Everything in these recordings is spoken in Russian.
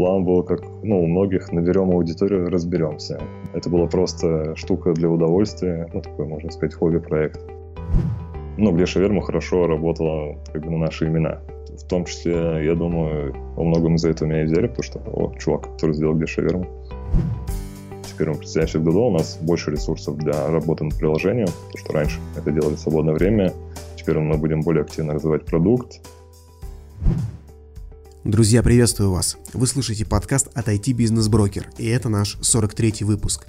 план был, как ну, у многих, наберем аудиторию, разберемся. Это была просто штука для удовольствия, ну, такой, можно сказать, хобби-проект. Ну, где шаверма хорошо работала как бы на наши имена. В том числе, я думаю, во многом из-за этого меня и взяли, потому что, о, чувак, который сделал где шаверму. В предстоящем году у нас больше ресурсов для работы над приложением, потому что раньше это делали в свободное время. Теперь мы будем более активно развивать продукт, Друзья, приветствую вас. Вы слушаете подкаст от IT Business Broker, и это наш 43-й выпуск.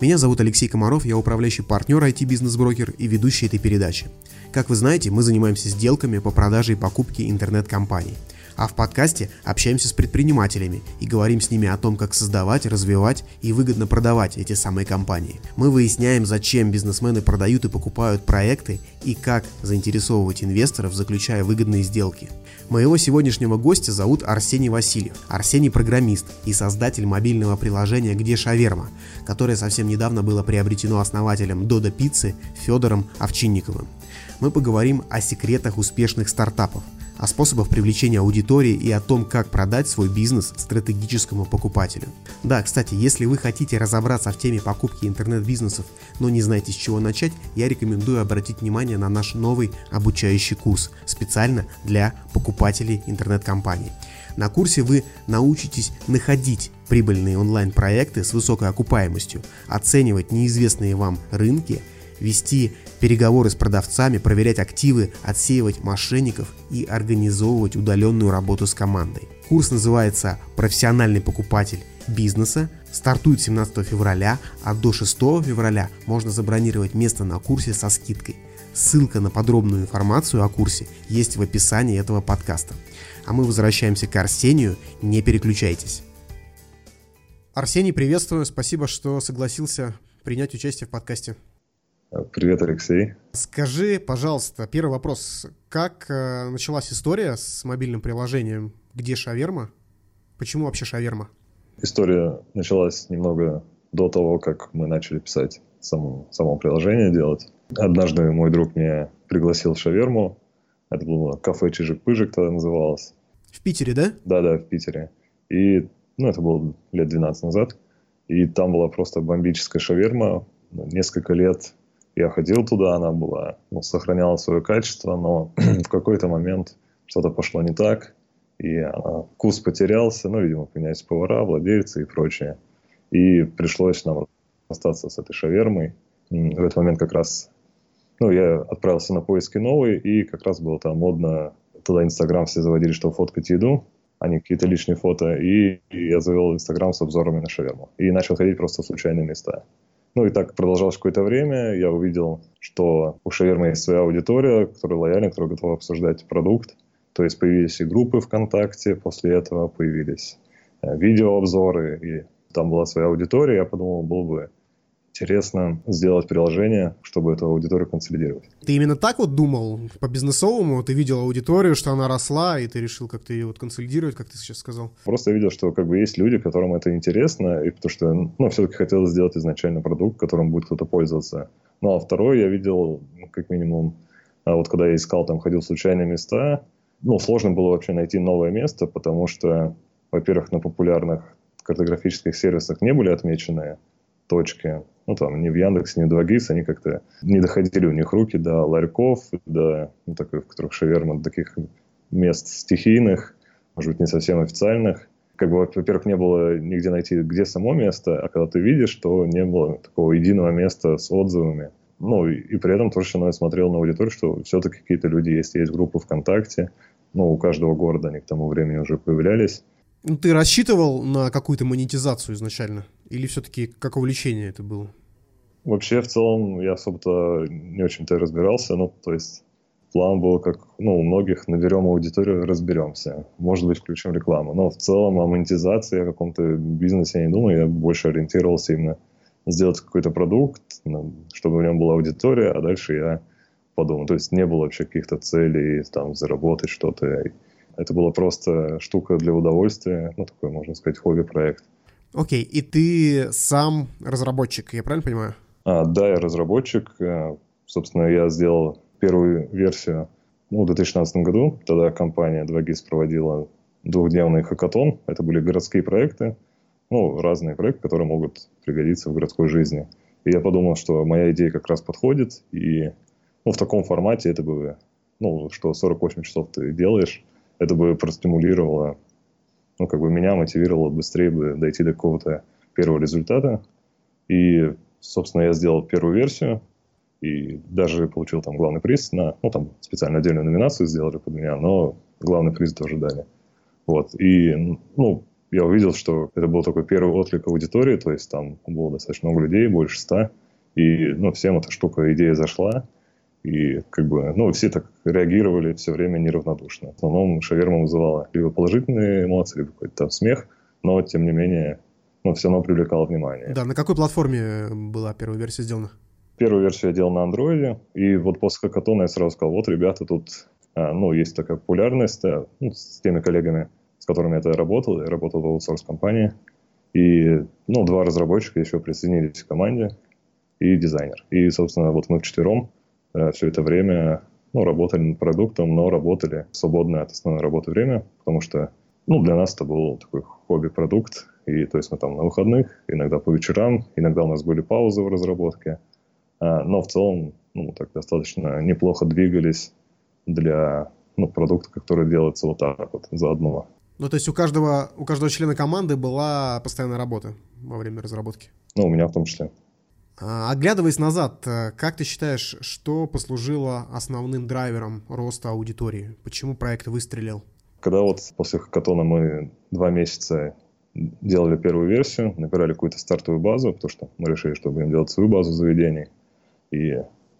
Меня зовут Алексей Комаров, я управляющий партнер IT Business Broker и ведущий этой передачи. Как вы знаете, мы занимаемся сделками по продаже и покупке интернет-компаний – а в подкасте общаемся с предпринимателями и говорим с ними о том, как создавать, развивать и выгодно продавать эти самые компании. Мы выясняем, зачем бизнесмены продают и покупают проекты и как заинтересовывать инвесторов, заключая выгодные сделки. Моего сегодняшнего гостя зовут Арсений Васильев. Арсений программист и создатель мобильного приложения «Где шаверма», которое совсем недавно было приобретено основателем Дода Пиццы Федором Овчинниковым. Мы поговорим о секретах успешных стартапов – о способах привлечения аудитории и о том, как продать свой бизнес стратегическому покупателю. Да, кстати, если вы хотите разобраться в теме покупки интернет-бизнесов, но не знаете с чего начать, я рекомендую обратить внимание на наш новый обучающий курс специально для покупателей интернет-компаний. На курсе вы научитесь находить прибыльные онлайн-проекты с высокой окупаемостью, оценивать неизвестные вам рынки – вести переговоры с продавцами, проверять активы, отсеивать мошенников и организовывать удаленную работу с командой. Курс называется «Профессиональный покупатель бизнеса», стартует 17 февраля, а до 6 февраля можно забронировать место на курсе со скидкой. Ссылка на подробную информацию о курсе есть в описании этого подкаста. А мы возвращаемся к Арсению, не переключайтесь. Арсений, приветствую, спасибо, что согласился принять участие в подкасте. Привет, Алексей. Скажи, пожалуйста, первый вопрос. Как э, началась история с мобильным приложением «Где шаверма»? Почему вообще шаверма? История началась немного до того, как мы начали писать само, само приложение делать. Однажды мой друг меня пригласил в шаверму. Это было кафе Чижик-Пыжик тогда называлось. В Питере, да? Да-да, в Питере. И, ну, это было лет 12 назад. И там была просто бомбическая шаверма. Несколько лет я ходил туда, она была, ну, сохраняла свое качество, но в какой-то момент что-то пошло не так, и она, вкус потерялся, ну, видимо, поменялись повара, владельцы и прочее. И пришлось нам остаться с этой шавермой. В этот момент как раз, ну, я отправился на поиски новой, и как раз было там модно, туда Инстаграм все заводили, что фоткать еду, а не какие-то лишние фото, и, и я завел Инстаграм с обзорами на шаверму. И начал ходить просто в случайные места. Ну и так продолжалось какое-то время. Я увидел, что у шавермы есть своя аудитория, которая лояльна, которая готова обсуждать продукт. То есть появились и группы ВКонтакте, после этого появились э, видеообзоры, и там была своя аудитория. Я подумал, было бы интересно сделать приложение, чтобы эту аудиторию консолидировать. Ты именно так вот думал по бизнесовому? Ты видел аудиторию, что она росла, и ты решил как-то ее вот консолидировать, как ты сейчас сказал? Просто видел, что как бы есть люди, которым это интересно, и потому что, ну, все-таки хотел сделать изначально продукт, которым будет кто-то пользоваться. Ну, а второй я видел, ну, как минимум, а вот когда я искал, там, ходил в случайные места, ну, сложно было вообще найти новое место, потому что, во-первых, на популярных картографических сервисах не были отмечены точки, ну, там, не в Яндексе, не в 2GIS, они как-то не доходили у них руки до ларьков, до, ну, таких, в которых шаверма, таких мест стихийных, может быть, не совсем официальных. Как бы, во-первых, не было нигде найти, где само место, а когда ты видишь, то не было такого единого места с отзывами. Ну, и, и при этом тоже я смотрел на аудиторию, что все-таки какие-то люди есть, есть группы ВКонтакте, ну, у каждого города они к тому времени уже появлялись. Ну, ты рассчитывал на какую-то монетизацию изначально? Или все-таки как увлечение это было? Вообще, в целом, я особо-то не очень-то разбирался. Ну, то есть, план был, как ну, у многих, наберем аудиторию, разберемся. Может быть, включим рекламу. Но в целом о монетизации, о каком-то бизнесе я не думаю. Я больше ориентировался именно сделать какой-то продукт, чтобы в нем была аудитория, а дальше я подумал. То есть не было вообще каких-то целей там заработать что-то. Это была просто штука для удовольствия, ну, такой, можно сказать, хобби-проект. Окей, okay. и ты сам разработчик, я правильно понимаю? А, да, я разработчик. Э, собственно, я сделал первую версию ну, в 2016 году. Тогда компания 2GIS проводила двухдневный хакатон. Это были городские проекты, ну, разные проекты, которые могут пригодиться в городской жизни. И я подумал, что моя идея как раз подходит, и ну, в таком формате это бы, ну, что 48 часов ты делаешь, это бы простимулировало, ну, как бы меня мотивировало быстрее бы дойти до какого-то первого результата. И, собственно, я сделал первую версию, и даже получил там главный приз на, ну, там специально отдельную номинацию сделали под меня, но главный приз тоже дали. Вот, и, ну, я увидел, что это был такой первый отклик аудитории, то есть там было достаточно много людей, больше ста, и, ну, всем эта штука, идея зашла, и как бы, ну, все так реагировали все время неравнодушно. В основном шаверма вызывала либо положительные эмоции, либо какой-то там смех, но, тем не менее, ну, все равно привлекало внимание. Да, на какой платформе была первая версия сделана? Первую версию я делал на андроиде, и вот после хакатона я сразу сказал, вот, ребята, тут, а, ну, есть такая популярность а, ну, с теми коллегами, с которыми я работал, я работал в аутсорс-компании, и, ну, два разработчика еще присоединились к команде, и дизайнер. И, собственно, вот мы вчетвером все это время, ну, работали над продуктом, но работали свободное от основной работы время, потому что, ну, для нас это был такой хобби-продукт, и то есть мы там на выходных, иногда по вечерам, иногда у нас были паузы в разработке, а, но в целом ну, так достаточно неплохо двигались для ну, продукта, который делается вот так вот заодно. Ну, то есть у каждого, у каждого члена команды была постоянная работа во время разработки? Ну, у меня в том числе. А, оглядываясь назад, э, как ты считаешь, что послужило основным драйвером роста аудитории? Почему проект выстрелил? Когда вот после хакатона мы два месяца делали первую версию, набирали какую-то стартовую базу, потому что мы решили, что будем делать свою базу заведений. И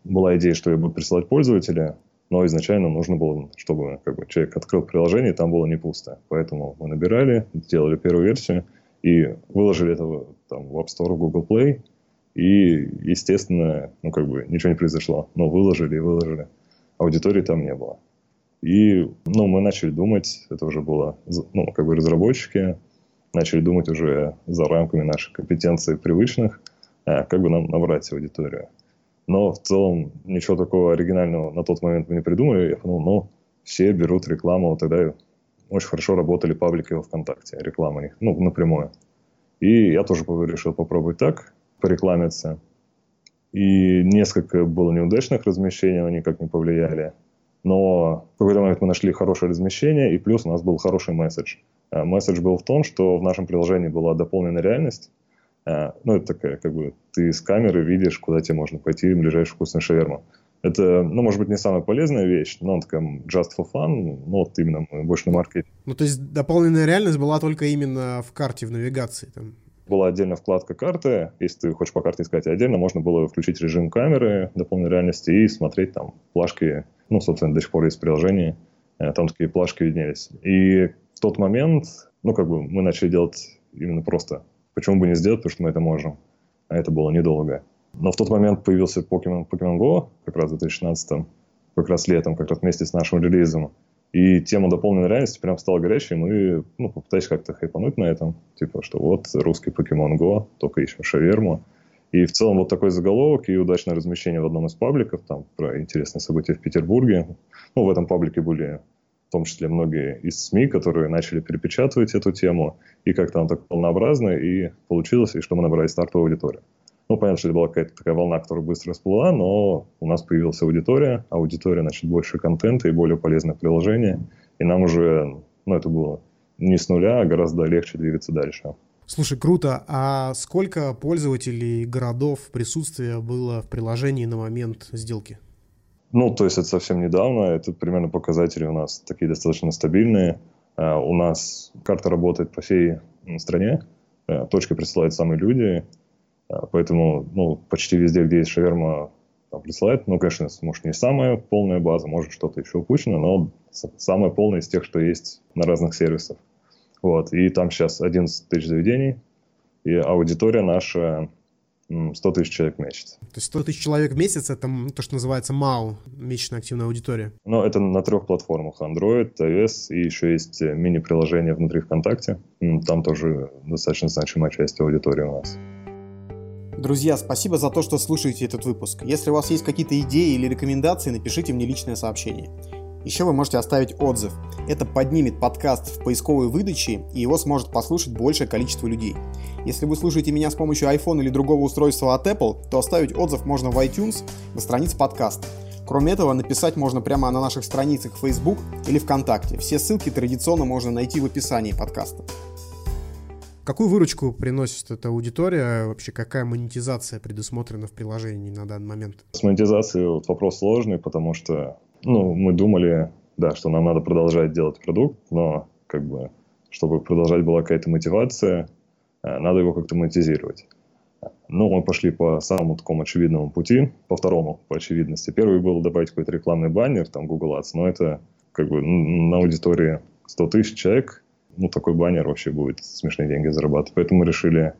была идея, что я буду присылать пользователя, но изначально нужно было, чтобы как бы, человек открыл приложение, и там было не пусто. Поэтому мы набирали, сделали первую версию и выложили это там, в App Store, в Google Play. И, естественно, ну, как бы ничего не произошло. Но выложили и выложили. Аудитории там не было. И, ну, мы начали думать, это уже было, ну, как бы разработчики, начали думать уже за рамками наших компетенций привычных, а как бы нам набрать аудиторию. Но в целом ничего такого оригинального на тот момент мы не придумали. Я подумал, ну, все берут рекламу. Тогда очень хорошо работали паблики во ВКонтакте, реклама их, ну, напрямую. И я тоже решил попробовать так, порекламиться. И несколько было неудачных размещений, но никак не повлияли. Но в какой-то момент мы нашли хорошее размещение, и плюс у нас был хороший месседж. А месседж был в том, что в нашем приложении была дополненная реальность, а, ну, это такая, как бы, ты с камеры видишь, куда тебе можно пойти в ближайшую вкусную шаверму. Это, ну, может быть, не самая полезная вещь, но такая just for fun, ну, вот именно больше на маркете. Ну, то есть дополненная реальность была только именно в карте, в навигации там? Была отдельная вкладка карты, если ты хочешь по карте искать, отдельно можно было включить режим камеры дополненной реальности и смотреть там плашки, ну, собственно, до сих пор есть приложение, э, там такие плашки виднелись. И в тот момент, ну, как бы мы начали делать именно просто Почему бы не сделать, потому что мы это можем. А это было недолго. Но в тот момент появился Pokemon, Pokemon Go, как раз в 2016 как раз летом, как раз вместе с нашим релизом. И тема дополненной реальности прям стала горячей, мы ну, попытались как-то хайпануть на этом. Типа, что вот русский Pokemon Go, только ищем шаверму. И в целом вот такой заголовок и удачное размещение в одном из пабликов, там, про интересные события в Петербурге. Ну, в этом паблике были в том числе многие из СМИ, которые начали перепечатывать эту тему, и как-то она так волнообразно, и получилось, и что мы набрали стартовую аудиторию. Ну, понятно, что это была какая-то такая волна, которая быстро всплыла, но у нас появилась аудитория, аудитория, значит, больше контента и более полезное приложение, и нам уже, ну, это было не с нуля, а гораздо легче двигаться дальше. Слушай, круто. А сколько пользователей городов присутствия было в приложении на момент сделки? Ну, то есть это совсем недавно, это примерно показатели у нас такие достаточно стабильные. Uh, у нас карта работает по всей стране, uh, точки присылают самые люди, поэтому ну, почти везде, где есть шаверма, там присылает. Ну, конечно, может, не самая полная база, может, что-то еще упущено, но самая полная из тех, что есть на разных сервисах. Вот. И там сейчас 11 тысяч заведений, и аудитория наша 100 тысяч человек в месяц. То есть 100 тысяч человек в месяц — это то, что называется МАУ, месячная активная аудитория? Ну, это на трех платформах. Android, iOS и еще есть мини-приложение внутри ВКонтакте. Там тоже достаточно значимая часть аудитории у нас. Друзья, спасибо за то, что слушаете этот выпуск. Если у вас есть какие-то идеи или рекомендации, напишите мне личное сообщение. Еще вы можете оставить отзыв. Это поднимет подкаст в поисковой выдаче, и его сможет послушать большее количество людей. Если вы слушаете меня с помощью iPhone или другого устройства от Apple, то оставить отзыв можно в iTunes на странице подкаста. Кроме этого, написать можно прямо на наших страницах в Facebook или ВКонтакте. Все ссылки традиционно можно найти в описании подкаста. Какую выручку приносит эта аудитория? Вообще, какая монетизация предусмотрена в приложении на данный момент? С монетизацией вот вопрос сложный, потому что ну, мы думали, да, что нам надо продолжать делать продукт, но как бы, чтобы продолжать была какая-то мотивация, э, надо его как-то монетизировать. Но мы пошли по самому такому очевидному пути, по второму по очевидности. Первый был добавить какой-то рекламный баннер, там Google Ads, но это как бы на аудитории 100 тысяч человек, ну, такой баннер вообще будет смешные деньги зарабатывать. Поэтому мы решили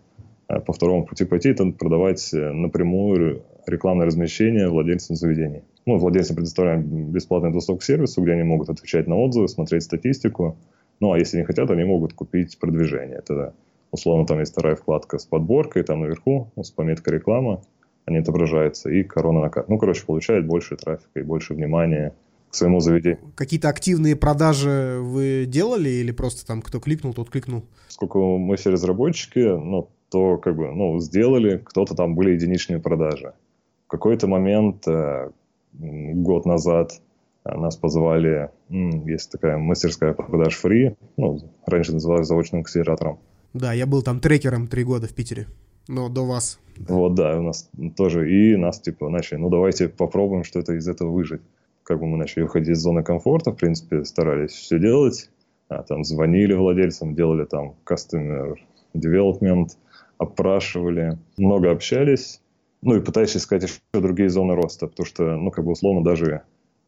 э, по второму пути пойти, это продавать э, напрямую рекламное размещение владельцам заведений. Ну, владельцам предоставляем бесплатный доступ к сервису, где они могут отвечать на отзывы, смотреть статистику. Ну, а если не хотят, они могут купить продвижение. Это, условно, там есть вторая вкладка с подборкой, там наверху, ну, с пометкой реклама, они отображаются, и корона на карте. Ну, короче, получает больше трафика и больше внимания своему заведению. Какие-то активные продажи вы делали или просто там кто кликнул, тот кликнул? Сколько мы все разработчики, ну, то как бы, ну, сделали, кто-то там были единичные продажи. В какой-то момент, э, год назад, э, нас позвали, есть такая мастерская продаж фри, ну, раньше называлась заочным акселератором. Да, я был там трекером три года в Питере, но до вас. Вот, да, у нас тоже, и нас, типа, начали, ну, давайте попробуем что-то из этого выжить как бы мы начали выходить из зоны комфорта, в принципе, старались все делать, а, там звонили владельцам, делали там customer development, опрашивали, много общались, ну и пытаясь искать еще другие зоны роста, потому что, ну, как бы условно даже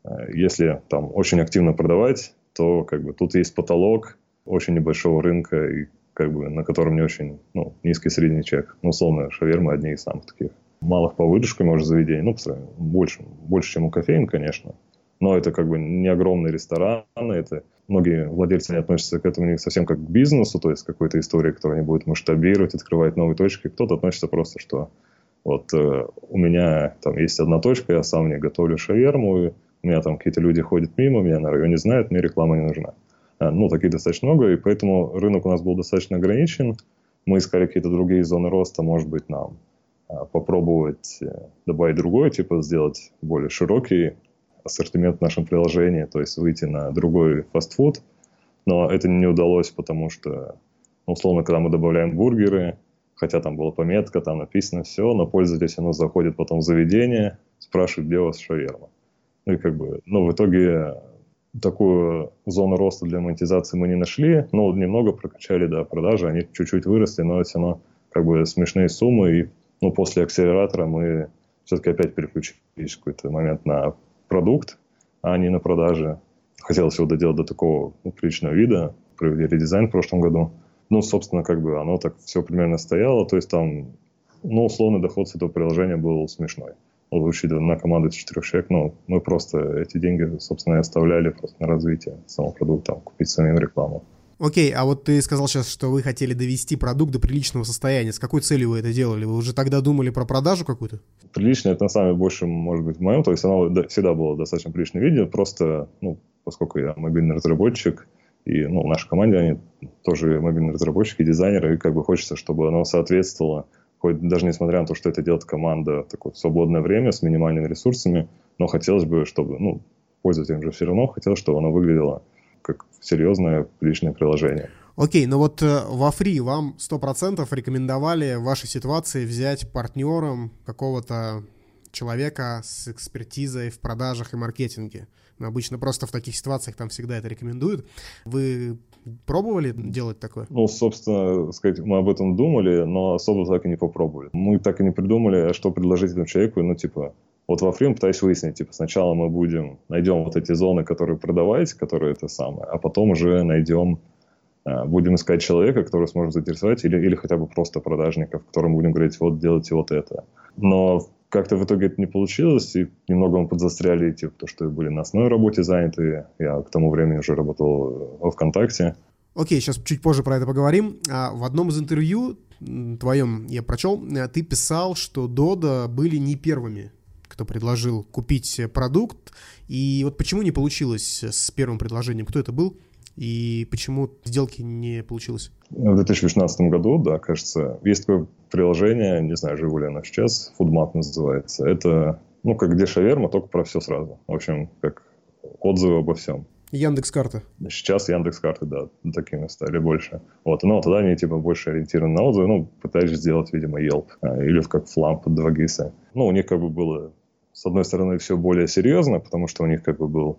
э, если там очень активно продавать, то как бы тут есть потолок очень небольшого рынка, и как бы на котором не очень ну, низкий средний чек. Ну, условно, шаверма одни из самых таких малых по выдержке, может, заведений. Ну, больше, больше, чем у кофеин, конечно. Но это как бы не огромные рестораны, это многие владельцы не относятся к этому не совсем как к бизнесу, то есть какой-то истории, которую они будут масштабировать, открывать новые точки. Кто-то относится просто, что вот э, у меня там есть одна точка, я сам не готовлю шаверму, и у меня там какие-то люди ходят мимо, меня на районе знают, мне реклама не нужна. А, ну, таких достаточно много, и поэтому рынок у нас был достаточно ограничен. Мы искали какие-то другие зоны роста, может быть, нам а, попробовать э, добавить другое, типа сделать более широкий ассортимент в нашем приложении, то есть выйти на другой фастфуд, но это не удалось, потому что, ну, условно, когда мы добавляем бургеры, хотя там была пометка, там написано все, но пользователь оно заходит потом в заведение, спрашивает, где у вас шаверма. Ну и как бы, ну, в итоге такую зону роста для монетизации мы не нашли, но немного прокачали, да, продажи, они чуть-чуть выросли, но все равно как бы смешные суммы, и ну, после акселератора мы все-таки опять переключились в какой-то момент на продукт, а не на продаже. Хотелось его доделать до такого ну, приличного вида. Провели редизайн в прошлом году. Ну, собственно, как бы оно так все примерно стояло. То есть там, ну, условный доход с этого приложения был смешной. Вот, учитывая на команду четырех человек, ну, мы просто эти деньги, собственно, и оставляли просто на развитие самого продукта, купить самим рекламу. Окей, а вот ты сказал сейчас, что вы хотели довести продукт до приличного состояния. С какой целью вы это делали? Вы уже тогда думали про продажу какую-то? Прилично, это на самом деле больше, может быть, в моем, то есть оно всегда было достаточно приличное видео, просто, ну, поскольку я мобильный разработчик, и, ну, в нашей команде они тоже мобильные разработчики, дизайнеры, и как бы хочется, чтобы оно соответствовало, хоть даже несмотря на то, что это делает команда в такое свободное время с минимальными ресурсами, но хотелось бы, чтобы, ну, пользователям же все равно хотелось, чтобы оно выглядело как серьезное личное приложение. Окей, но вот э, во фри вам 100% рекомендовали в вашей ситуации взять партнером какого-то человека с экспертизой в продажах и маркетинге. Но обычно просто в таких ситуациях там всегда это рекомендуют. Вы пробовали делать такое? Ну, собственно, сказать, мы об этом думали, но особо так и не попробовали. Мы так и не придумали, что предложить этому человеку, ну, типа, вот во Freedom пытаюсь выяснить, типа, сначала мы будем, найдем вот эти зоны, которые продавать, которые это самое, а потом уже найдем, э, будем искать человека, который сможет заинтересовать, или, или хотя бы просто продажников, которым будем говорить, вот делайте вот это. Но как-то в итоге это не получилось, и немного мы подзастряли, типа, то, что были на основной работе заняты. Я к тому времени уже работал во ВКонтакте. Окей, сейчас чуть позже про это поговорим. А в одном из интервью твоем я прочел, э, ты писал, что Дода были не первыми кто предложил купить продукт. И вот почему не получилось с первым предложением? Кто это был? И почему сделки не получилось? В 2016 году, да, кажется, есть такое приложение, не знаю, живу ли оно сейчас, Foodmap называется. Это, ну, как где шаверма, только про все сразу. В общем, как отзывы обо всем. Яндекс карты. Сейчас Яндекс карты, да, такими стали больше. Вот, но тогда они типа больше ориентированы на отзывы, ну, пытались сделать, видимо, Yelp а, или как Flamp под 2 гиса. Ну, у них как бы было, с одной стороны, все более серьезно, потому что у них как бы был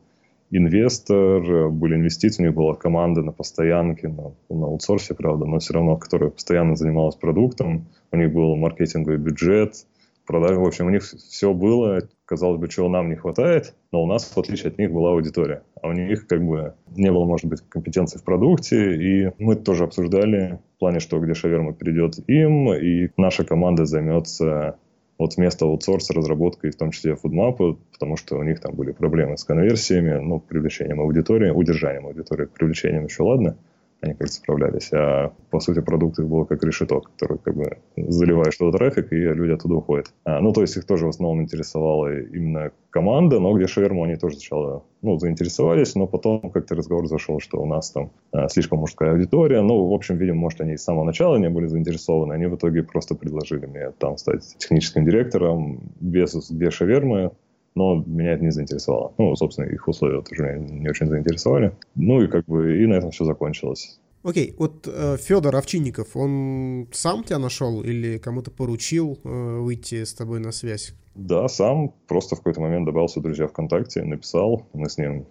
инвестор, были инвестиции, у них была команда на постоянке, на, на аутсорсе, правда, но все равно, которая постоянно занималась продуктом, у них был маркетинговый бюджет, продажи, в общем, у них все было, казалось бы, чего нам не хватает, но у нас, в отличие от них, была аудитория. А у них как бы не было, может быть, компетенции в продукте, и мы тоже обсуждали в плане, что где шаверма перейдет им, и наша команда займется вот вместо аутсорса разработкой, в том числе фудмапа, потому что у них там были проблемы с конверсиями, ну, привлечением аудитории, удержанием аудитории, привлечением еще ладно – они как-то справлялись. А по сути продукт их был как решеток, который как бы заливаешь туда трафик, и люди оттуда уходят. А, ну, то есть их тоже в основном интересовала именно команда, но где шаверму они тоже сначала ну, заинтересовались, но потом как-то разговор зашел, что у нас там а, слишком мужская аудитория. Ну, в общем, видимо, может, они с самого начала не были заинтересованы, они в итоге просто предложили мне там стать техническим директором без где шавермы, но меня это не заинтересовало. Ну, собственно, их условия тоже меня не очень заинтересовали. Ну и как бы и на этом все закончилось. Окей, вот э, Федор Овчинников, он сам тебя нашел или кому-то поручил э, выйти с тобой на связь? Да, сам просто в какой-то момент добавился друзья ВКонтакте, написал, мы с ним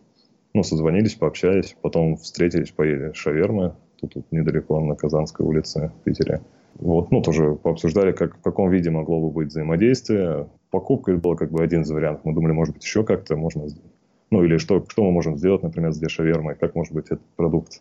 ну, созвонились, пообщались, потом встретились, поели шавермы, тут, тут недалеко на Казанской улице в Питере. Вот, ну, тоже пообсуждали, как, в каком виде могло бы быть взаимодействие. Покупка была как бы один из вариантов. Мы думали, может быть, еще как-то можно... Ну, или что, что мы можем сделать, например, с дешавермой, как, может быть, этот продукт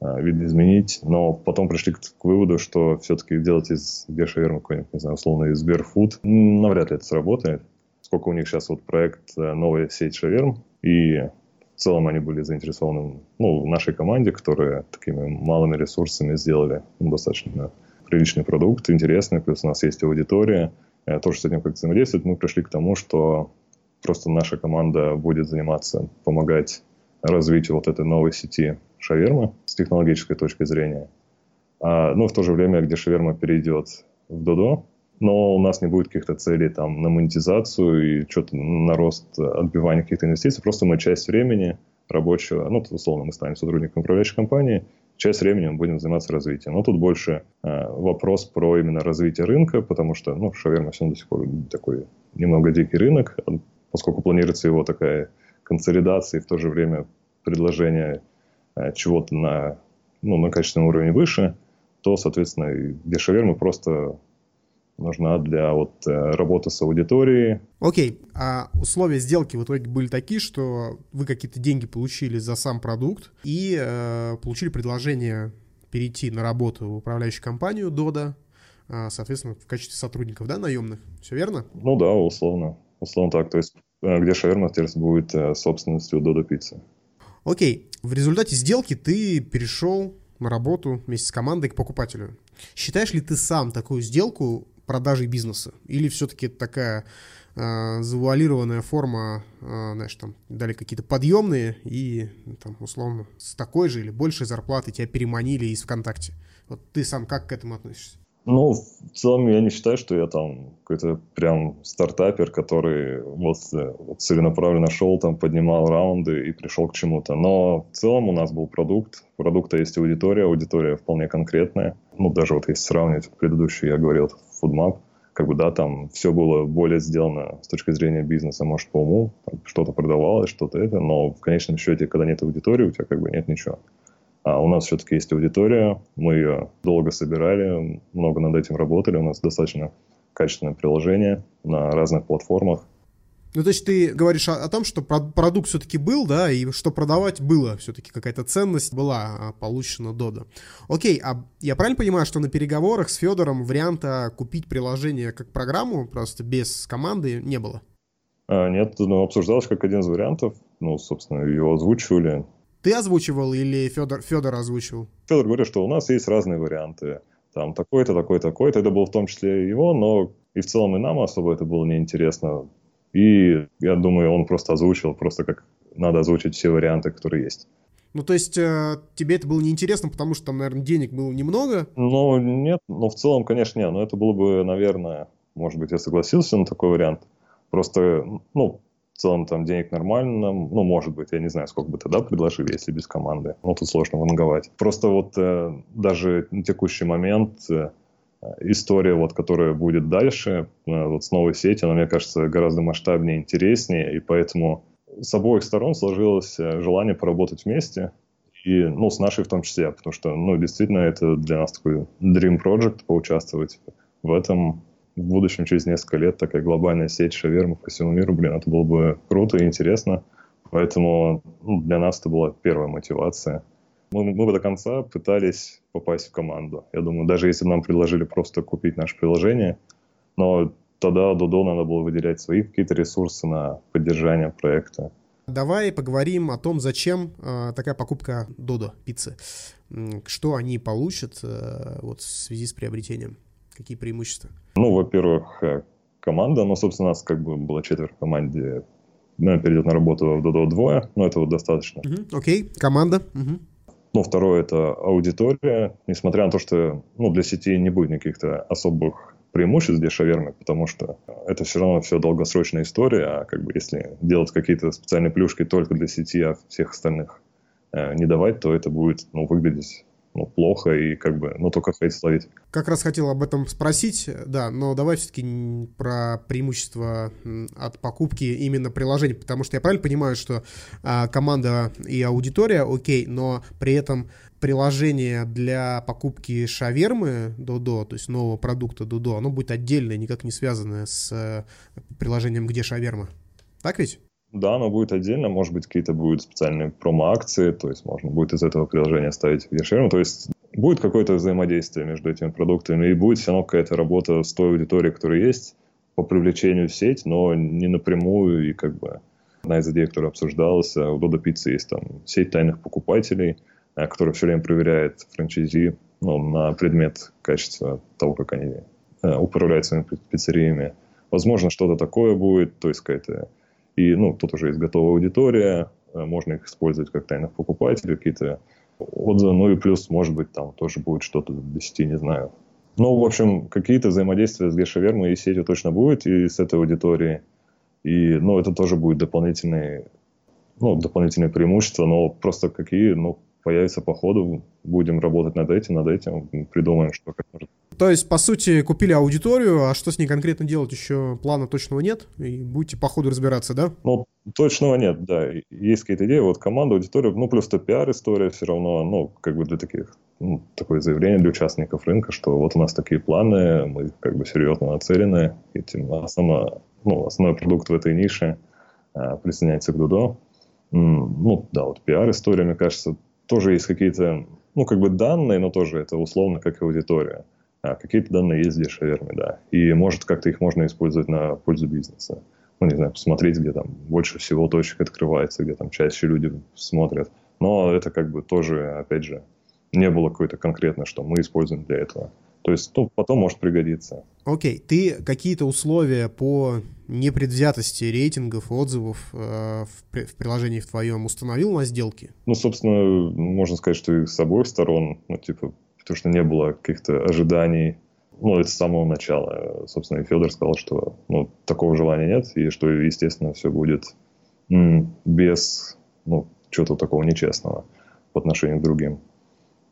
а, видоизменить. Но потом пришли к, к выводу, что все-таки делать из дешавермы какой-нибудь, не знаю, условно, из Сберфуд, навряд ли это сработает. Сколько у них сейчас вот проект э, «Новая сеть шаверм», и в целом они были заинтересованы ну, в нашей команде, которая такими малыми ресурсами сделали ну, достаточно приличный продукт, интересный, плюс у нас есть аудитория, тоже с этим как взаимодействовать, мы пришли к тому, что просто наша команда будет заниматься, помогать развитию вот этой новой сети шавермы с технологической точки зрения. А, ну, в то же время, где шаверма перейдет в Додо, но у нас не будет каких-то целей там на монетизацию и что-то на рост отбивания каких-то инвестиций, просто мы часть времени рабочего, ну, условно, мы станем сотрудником управляющей компании, часть времени мы будем заниматься развитием. Но тут больше э, вопрос про именно развитие рынка, потому что, ну, шаверма все до сих пор такой немного дикий рынок, поскольку планируется его такая консолидация и в то же время предложение э, чего-то на, ну, на качественном уровне выше, то, соответственно, для шавермы просто нужна для вот э, работы с аудиторией. Окей, okay. а условия сделки в итоге были такие, что вы какие-то деньги получили за сам продукт и э, получили предложение перейти на работу в управляющую компанию Дода, э, соответственно, в качестве сотрудников, да, наемных. Все верно? Ну да, условно. Условно так. То есть, э, где шаверма теперь будет э, собственностью Дода Пиццы. Окей, в результате сделки ты перешел на работу вместе с командой к покупателю. Считаешь ли ты сам такую сделку продажей бизнеса? Или все-таки такая э, завуалированная форма, э, знаешь, там дали какие-то подъемные и там условно с такой же или большей зарплаты тебя переманили из ВКонтакте? Вот ты сам как к этому относишься? Ну, в целом я не считаю, что я там какой-то прям стартапер, который вот, вот целенаправленно шел, там поднимал раунды и пришел к чему-то. Но в целом у нас был продукт, у продукта есть аудитория, аудитория вполне конкретная. Ну, даже вот если сравнивать предыдущий, я говорил, FoodMap, как бы, да, там все было более сделано с точки зрения бизнеса, может, по уму, что-то продавалось, что-то это, но в конечном счете, когда нет аудитории, у тебя как бы нет ничего. А у нас все-таки есть аудитория, мы ее долго собирали, много над этим работали, у нас достаточно качественное приложение на разных платформах. Ну, то есть ты говоришь о, о том, что продукт все-таки был, да, и что продавать было, все-таки какая-то ценность была а, получена Дода. Окей, а я правильно понимаю, что на переговорах с Федором варианта купить приложение как программу просто без команды не было? А, нет, ну, обсуждалось как один из вариантов. Ну, собственно, его озвучивали. Ты озвучивал или Федор, Федор озвучивал? Федор говорит, что у нас есть разные варианты. Там такой-то, такой-то, такой-то. Это был в том числе его, но и в целом и нам особо это было неинтересно. И я думаю, он просто озвучил, просто как надо озвучить все варианты, которые есть. Ну, то есть э, тебе это было неинтересно, потому что там, наверное, денег было немного? Ну, нет, но в целом, конечно, нет. Но это было бы, наверное, может быть, я согласился на такой вариант. Просто, ну, целом там денег нормально, ну, может быть, я не знаю, сколько бы тогда предложили, если без команды. Ну, тут сложно ванговать. Просто вот э, даже на текущий момент э, история, вот, которая будет дальше, э, вот с новой сетью, она, мне кажется, гораздо масштабнее, интереснее, и поэтому с обоих сторон сложилось э, желание поработать вместе, и, ну, с нашей в том числе, потому что, ну, действительно, это для нас такой dream project поучаствовать в этом в будущем, через несколько лет, такая глобальная сеть шавермы по всему миру, блин, это было бы круто и интересно. Поэтому ну, для нас это была первая мотивация. Мы, мы бы до конца пытались попасть в команду. Я думаю, даже если нам предложили просто купить наше приложение, но тогда Додо надо было выделять свои какие-то ресурсы на поддержание проекта. Давай поговорим о том, зачем э, такая покупка Додо пиццы. Что они получат э, вот, в связи с приобретением? Какие преимущества? Ну, во-первых, э, команда. Ну, собственно, у нас как бы было четверо в команде. Ну, перейдет на работу в Додо двое, но этого достаточно. Окей, uh-huh. okay. команда. Uh-huh. Ну, второе – это аудитория. Несмотря на то, что ну, для сети не будет никаких-то особых преимуществ для шавермы, потому что это все равно все долгосрочная история, а как бы если делать какие-то специальные плюшки только для сети, а всех остальных э, не давать, то это будет ну, выглядеть ну, плохо и как бы, ну, только хейт словить. Как раз хотел об этом спросить, да, но давай все-таки про преимущество от покупки именно приложений, потому что я правильно понимаю, что а, команда и аудитория окей, но при этом приложение для покупки шавермы Додо, то есть нового продукта Додо, оно будет отдельное, никак не связанное с э, приложением «Где шаверма». Так ведь? Да, оно будет отдельно, может быть, какие-то будут специальные промо-акции, то есть можно будет из этого приложения ставить шаверму, то есть будет какое-то взаимодействие между этими продуктами, и будет все равно какая-то работа с той аудиторией, которая есть, по привлечению в сеть, но не напрямую, и как бы одна из идей, которая обсуждалась, у Додо Пиццы есть там сеть тайных покупателей – Э, который все время проверяет франчайзи ну, на предмет качества того, как они э, управляют своими пиццериями. Возможно, что-то такое будет, то есть какая-то... И, ну, тут уже есть готовая аудитория, э, можно их использовать как тайных покупателей, какие-то отзывы, ну и плюс, может быть, там тоже будет что-то до не знаю. Ну, в общем, какие-то взаимодействия с Гешавермой и сетью точно будет, и с этой аудиторией. И, ну, это тоже будет дополнительные, ну, дополнительные преимущества, но просто какие, ну, появится по ходу, будем работать над этим, над этим, придумаем, что как может. То есть, по сути, купили аудиторию, а что с ней конкретно делать, еще плана точного нет, и будете по ходу разбираться, да? Ну, точного нет, да. Есть какие-то идеи, вот команда, аудитория, ну, плюс то пиар-история все равно, ну, как бы для таких, ну, такое заявление для участников рынка, что вот у нас такие планы, мы как бы серьезно нацелены этим, основно, ну, основной продукт в этой нише а, присоединяется к Дудо. Ну, да, вот пиар-история, мне кажется, тоже есть какие-то, ну, как бы данные, но тоже это условно как аудитория. А какие-то данные есть для шавермы, да. И может как-то их можно использовать на пользу бизнеса. Ну, не знаю, посмотреть, где там больше всего точек открывается, где там чаще люди смотрят. Но это как бы тоже, опять же, не было какой-то конкретно, что мы используем для этого. То есть, ну, потом может пригодиться. Окей, okay. ты какие-то условия по непредвзятости рейтингов, отзывов э, в, в приложении в твоем установил на сделке? Ну, собственно, можно сказать, что и с обоих сторон, ну, типа, потому что не было каких-то ожиданий. Ну, это с самого начала. Собственно, и Федор сказал, что ну, такого желания нет, и что, естественно, все будет без ну, чего-то такого нечестного по отношению к другим.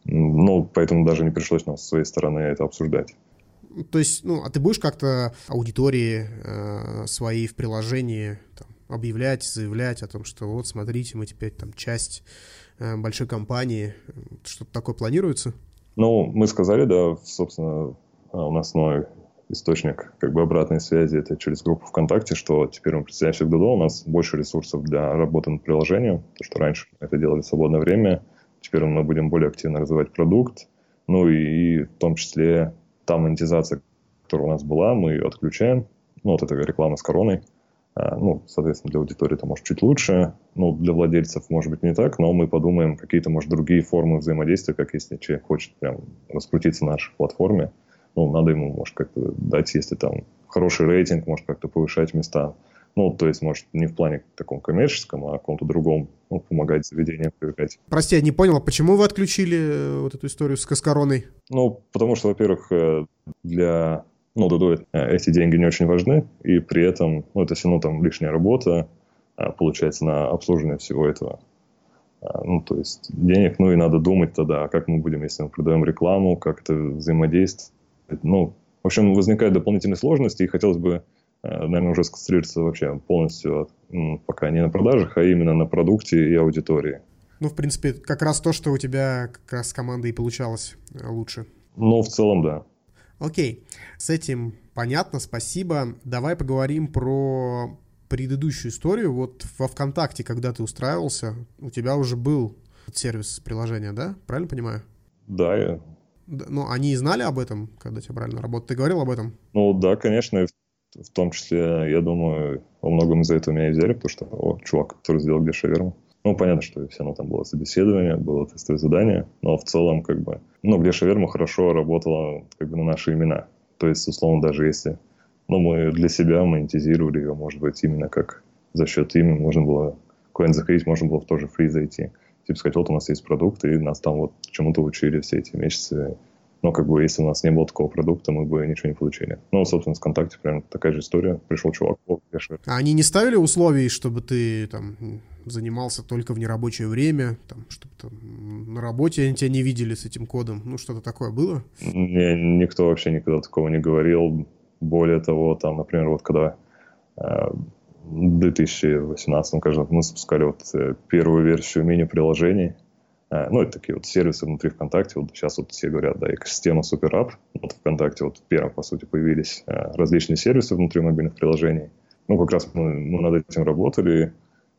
Ну, поэтому даже не пришлось нам со своей стороны это обсуждать. То есть, ну, а ты будешь как-то аудитории э, своей в приложении там, объявлять, заявлять о том, что вот, смотрите, мы теперь там часть э, большой компании. Что-то такое планируется? Ну, мы сказали, да, собственно, у нас новый источник как бы обратной связи это через группу ВКонтакте, что теперь мы представляем к Дудо, у нас больше ресурсов для работы над приложением, то, что раньше это делали в свободное время, Теперь мы будем более активно развивать продукт. Ну и, и в том числе та монетизация, которая у нас была, мы ее отключаем. Ну, вот эта реклама с короной. А, ну, соответственно, для аудитории это может чуть лучше. Ну, для владельцев может быть не так, но мы подумаем какие-то, может, другие формы взаимодействия, как если человек хочет прям раскрутиться на нашей платформе. Ну, надо ему, может, как-то дать, если там хороший рейтинг, может, как-то повышать места Ну, то есть, может, не в плане таком коммерческом, а каком-то другом, ну, помогать заведениям привлекать. Прости, я не понял, а почему вы отключили э, вот эту историю с Каскароной? Ну, потому что, во-первых, э, для ну, Дудо эти деньги не очень важны, и при этом, ну, это все равно там лишняя работа, а, получается, на обслуживание всего этого. А, ну, то есть денег, ну и надо думать тогда, как мы будем, если мы продаем рекламу, как это взаимодействовать. Ну, в общем, возникают дополнительные сложности, и хотелось бы, а, наверное, уже сконцентрироваться вообще полностью, пока не на продажах, а именно на продукте и аудитории. Ну, в принципе, как раз то, что у тебя как раз с командой и получалось э, лучше. Ну, в целом, да. Окей, с этим понятно, спасибо. Давай поговорим про предыдущую историю, вот во ВКонтакте, когда ты устраивался, у тебя уже был сервис приложения, да? Правильно понимаю? Да, я... Ну, они знали об этом, когда тебя брали на работу? Ты говорил об этом? Ну, да, конечно, в, том числе, я думаю, во многом из-за этого меня и взяли, потому что, о, чувак, который сделал где шаверму. Ну, понятно, что все равно там было собеседование, было тестовое задание, но в целом, как бы, ну, где шаверма хорошо работала, как бы, на наши имена. То есть, условно, даже если но мы для себя монетизировали ее, может быть, именно как за счет имени можно было куда-нибудь заходить, можно было в тоже фри зайти. Типа сказать, вот у нас есть продукт, и нас там вот чему-то учили все эти месяцы. Но как бы если у нас не было такого продукта, мы бы ничего не получили. Ну, собственно, с ВКонтакте прям такая же история. Пришел чувак, о, А они не ставили условий, чтобы ты там занимался только в нерабочее время, там, чтобы там, на работе они тебя не видели с этим кодом? Ну, что-то такое было? Не, никто вообще никогда такого не говорил. Более того, там, например, вот когда э, в 2018 кажется, мы запускали вот э, первую версию мини-приложений, ну, это такие вот сервисы внутри ВКонтакте, вот сейчас вот все говорят, да, экосистема SuperApp, вот ВКонтакте вот первым, по сути, появились различные сервисы внутри мобильных приложений. Ну, как раз мы, мы над этим работали,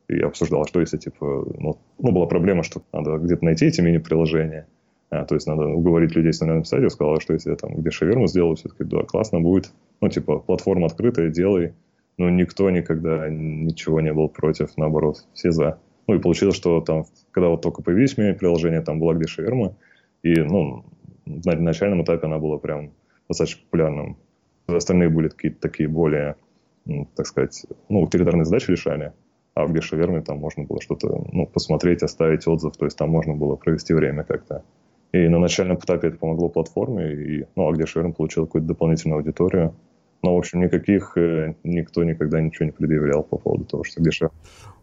и обсуждал, а что если, типа, ну, ну, была проблема, что надо где-то найти эти мини-приложения, а, то есть надо уговорить людей с нулевым стадии, сказала, что если я там где шаверму сделаю, все-таки, да, классно будет. Ну, типа, платформа открытая, делай. Но никто никогда ничего не был против, наоборот, все за. Ну, и получилось, что там, когда вот только появились мне приложения, там была где шаверма, и, ну, на начальном этапе она была прям достаточно популярным. Остальные были какие-то такие более, так сказать, ну, утилитарные задачи решали, а в где шаверме там можно было что-то, ну, посмотреть, оставить отзыв, то есть там можно было провести время как-то. И на начальном этапе это помогло платформе, и, ну, а где Шерон получил какую-то дополнительную аудиторию. Но, в общем, никаких, э, никто никогда ничего не предъявлял по поводу того, что где Шерон.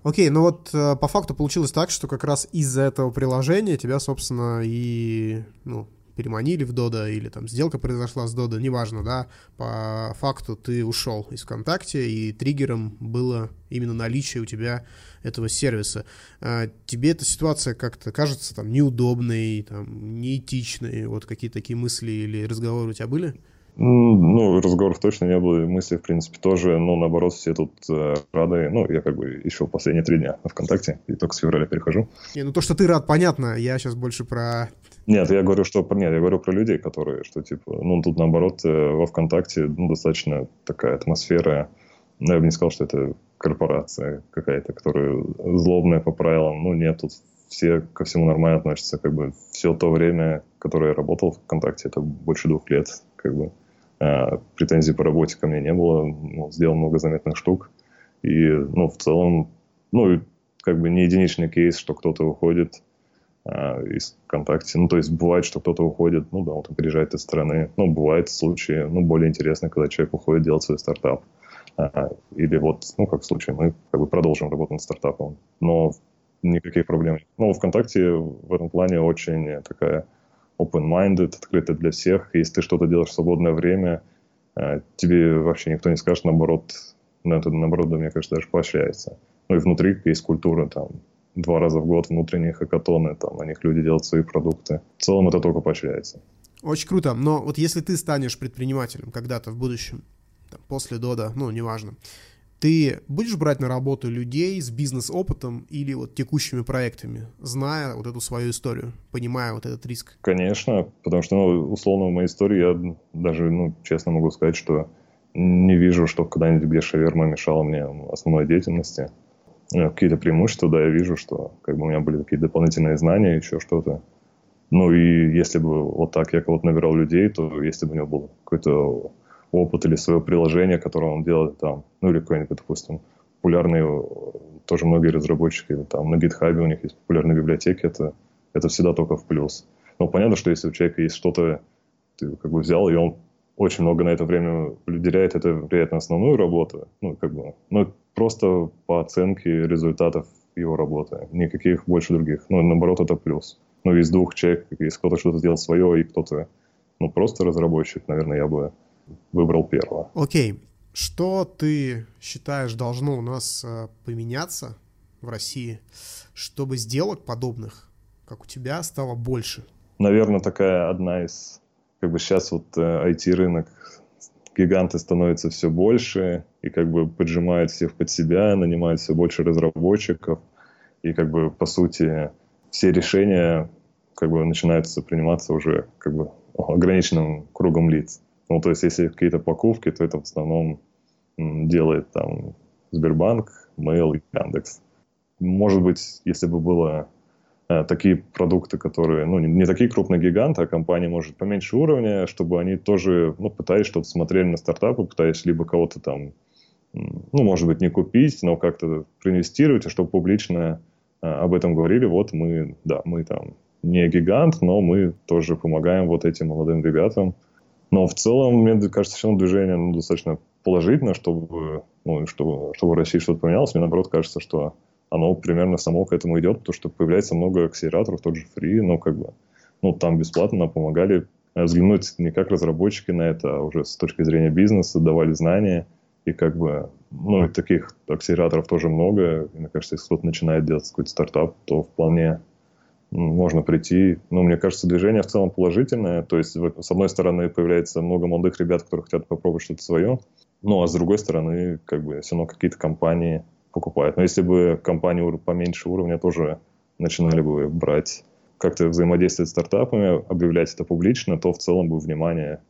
Окей, ну вот э, по факту получилось так, что как раз из-за этого приложения тебя, собственно, и ну, переманили в Дода или там сделка произошла с Дода, неважно, да, по факту ты ушел из ВКонтакте, и триггером было именно наличие у тебя этого сервиса. А тебе эта ситуация как-то кажется там неудобной, там, неэтичной, вот какие такие мысли или разговоры у тебя были? Ну, разговоров точно не было, мысли, в принципе, тоже, но наоборот, все тут э, рады. Ну, я как бы еще последние три дня ВКонтакте, и только с февраля перехожу. Не, ну то, что ты рад, понятно, я сейчас больше про нет, я говорю, что нет, я говорю про людей, которые, что типа, ну тут наоборот э, во ВКонтакте ну, достаточно такая атмосфера. Ну, я бы не сказал, что это корпорация какая-то, которая злобная по правилам. Ну нет, тут все ко всему нормально относятся, как бы все то время, которое я работал в ВКонтакте, это больше двух лет, как бы претензий по работе ко мне не было, ну, сделал много заметных штук и, ну, в целом, ну, как бы не единичный кейс, что кто-то уходит, а, из ВКонтакте. Ну, то есть бывает, что кто-то уходит, ну да, он там переезжает из страны. Ну, бывают случаи, ну, более интересно, когда человек уходит делать свой стартап. А, или вот, ну, как в случае, мы как бы продолжим работать над стартапом. Но никаких проблем. Ну, ВКонтакте в этом плане очень такая open-minded, открытая для всех. Если ты что-то делаешь в свободное время, а, тебе вообще никто не скажет, наоборот, на это, наоборот, мне кажется, даже поощряется. Ну и внутри есть культура, там, два раза в год внутренние хакатоны, там на них люди делают свои продукты. В целом это только поощряется. Очень круто. Но вот если ты станешь предпринимателем когда-то в будущем, там, после Дода, ну, неважно, ты будешь брать на работу людей с бизнес-опытом или вот текущими проектами, зная вот эту свою историю, понимая вот этот риск? Конечно, потому что, ну, условно, в моей истории я даже, ну, честно могу сказать, что не вижу, что когда-нибудь где шаверма мешала мне основной деятельности. Какие-то преимущества, да, я вижу, что как бы у меня были какие-то дополнительные знания, еще что-то. Ну и если бы вот так я кого-то набирал людей, то если бы у него был какой-то опыт или свое приложение, которое он делает там, ну или какой-нибудь, допустим, популярные тоже многие разработчики, там на GitHub у них есть популярные библиотеки, это, это всегда только в плюс. Но понятно, что если у человека есть что-то, ты как бы взял, и он очень много на это время уделяет, это влияет на основную работу, ну, как бы, ну, просто по оценке результатов его работы, никаких больше других. Ну, наоборот, это плюс. Ну, из двух человек, если кто-то что-то сделал свое, и кто-то, ну, просто разработчик, наверное, я бы выбрал первого. Окей. Что ты считаешь должно у нас э, поменяться в России, чтобы сделок подобных, как у тебя, стало больше? Наверное, такая одна из... Как бы сейчас вот э, IT-рынок, гиганты становятся все больше, и как бы поджимают всех под себя, нанимают все больше разработчиков, и как бы, по сути, все решения как бы начинаются приниматься уже как бы ограниченным кругом лиц. Ну, то есть, если какие-то покупки, то это в основном делает там Сбербанк, Mail и Яндекс. Может быть, если бы было э, такие продукты, которые, ну, не, не такие крупные гиганты, а компании, может, поменьше уровня, чтобы они тоже, ну, пытаясь что-то смотрели на стартапы, пытаясь либо кого-то там, ну, может быть, не купить, но как-то проинвестировать, и чтобы публично э, об этом говорили, вот мы, да, мы там не гигант, но мы тоже помогаем вот этим молодым ребятам, но в целом, мне кажется, все равно движение ну, достаточно положительно, чтобы, ну, чтобы, чтобы в России что-то поменялось. Мне, наоборот, кажется, что оно примерно само к этому идет, потому что появляется много акселераторов, тот же Free, ну, как бы, ну, там бесплатно нам помогали взглянуть не как разработчики на это, а уже с точки зрения бизнеса, давали знания, и как бы, ну, и таких акселераторов тоже много. И, мне кажется, если кто-то начинает делать какой-то стартап, то вполне можно прийти. Ну, мне кажется, движение в целом положительное. То есть, с одной стороны, появляется много молодых ребят, которые хотят попробовать что-то свое. Ну, а с другой стороны, как бы, все равно какие-то компании покупают. Но если бы компании поменьше уровня тоже начинали бы брать, как-то взаимодействовать с стартапами, объявлять это публично, то в целом бы внимание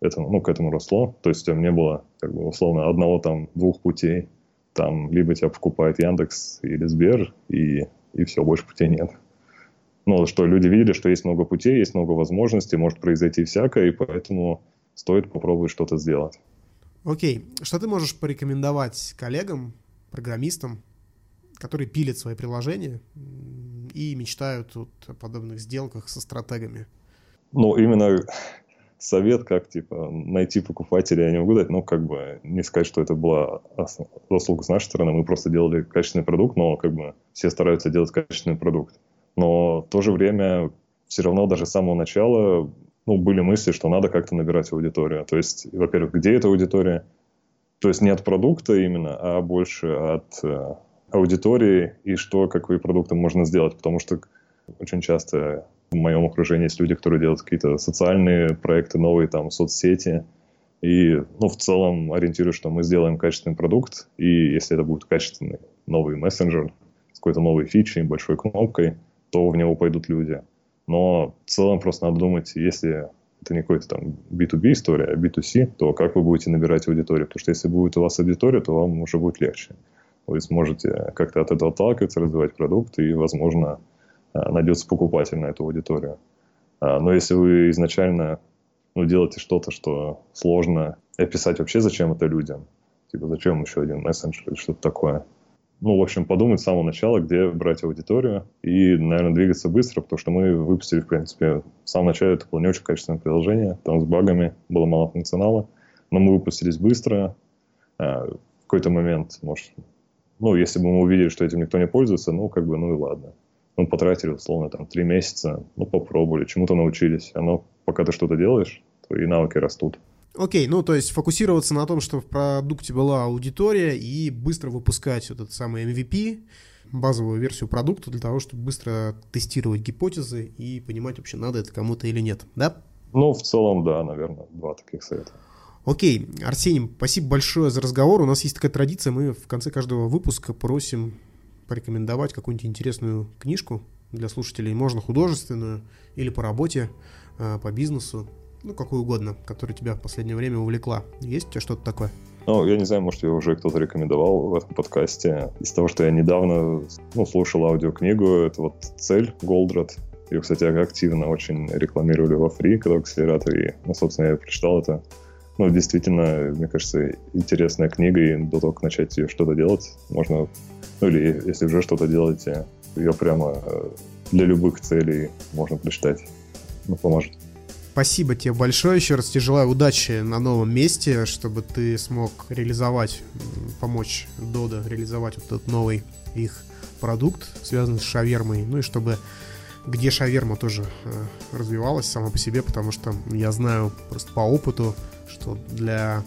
этому, ну, к этому росло. То есть, не было, как бы, условно, одного там, двух путей. Там, либо тебя покупает Яндекс или Сбер, и, и все, больше путей нет ну, что люди видели, что есть много путей, есть много возможностей, может произойти всякое, и поэтому стоит попробовать что-то сделать. Окей. Что ты можешь порекомендовать коллегам, программистам, которые пилят свои приложения и мечтают вот о подобных сделках со стратегами? Ну, именно совет, как типа найти покупателя, я не могу дать, но как бы не сказать, что это была заслуга с нашей стороны, мы просто делали качественный продукт, но как бы все стараются делать качественный продукт но в то же время все равно даже с самого начала ну, были мысли, что надо как-то набирать аудиторию. То есть, во-первых, где эта аудитория? То есть не от продукта именно, а больше от э, аудитории и что, какие продукты можно сделать. Потому что очень часто в моем окружении есть люди, которые делают какие-то социальные проекты, новые там соцсети. И, ну, в целом ориентируюсь, что мы сделаем качественный продукт, и если это будет качественный новый мессенджер с какой-то новой фичей, большой кнопкой – то в него пойдут люди. Но в целом просто надо думать, если это не какой-то там B2B история, а B2C, то как вы будете набирать аудиторию? Потому что если будет у вас аудитория, то вам уже будет легче. Вы сможете как-то от этого отталкиваться, развивать продукт, и, возможно, а, найдется покупатель на эту аудиторию. А, но если вы изначально ну, делаете что-то, что сложно описать вообще, зачем это людям, типа зачем еще один мессенджер или что-то такое, ну, в общем, подумать с самого начала, где брать аудиторию и, наверное, двигаться быстро, потому что мы выпустили, в принципе, в самом начале это было не очень качественное приложение, там с багами было мало функционала, но мы выпустились быстро. А, в какой-то момент, может, ну, если бы мы увидели, что этим никто не пользуется, ну, как бы, ну и ладно. Мы потратили, условно, там, три месяца, ну, попробовали, чему-то научились. Оно, пока ты что-то делаешь, и навыки растут. Окей, ну то есть фокусироваться на том, что в продукте была аудитория и быстро выпускать вот этот самый MVP, базовую версию продукта для того, чтобы быстро тестировать гипотезы и понимать вообще, надо это кому-то или нет, да? Ну, в целом, да, наверное, два таких совета. Окей, Арсений, спасибо большое за разговор. У нас есть такая традиция, мы в конце каждого выпуска просим порекомендовать какую-нибудь интересную книжку для слушателей, можно художественную или по работе, э, по бизнесу ну, какую угодно, которая тебя в последнее время увлекла. Есть у тебя что-то такое? Ну, я не знаю, может, ее уже кто-то рекомендовал в этом подкасте. Из того, что я недавно ну, слушал аудиокнигу, это вот «Цель» Голдрат. Ее, кстати, активно очень рекламировали во фри, когда в акселераторе. Ну, собственно, я прочитал это. ну, действительно, мне кажется, интересная книга, и до того, как начать ее что-то делать, можно, ну, или если уже что-то делаете, ее прямо э, для любых целей можно прочитать. Ну, поможет. Спасибо тебе большое. Еще раз тебе желаю удачи на новом месте, чтобы ты смог реализовать, помочь Дода реализовать вот этот новый их продукт, связанный с шавермой. Ну и чтобы где шаверма тоже э, развивалась сама по себе, потому что я знаю просто по опыту, что для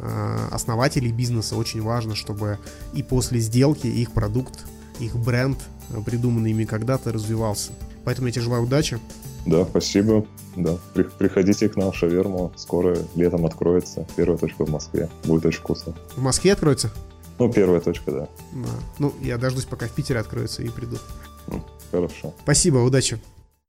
э, основателей бизнеса очень важно, чтобы и после сделки их продукт, их бренд, э, придуманный ими когда-то, развивался. Поэтому я тебе желаю удачи. Да, спасибо. Да, приходите к нам в шаверму. Скоро летом откроется. Первая точка в Москве. Будет очень вкусно. В Москве откроется? Ну, первая точка, да. да. Ну, я дождусь, пока в Питере откроется и приду. Хорошо. Спасибо, удачи.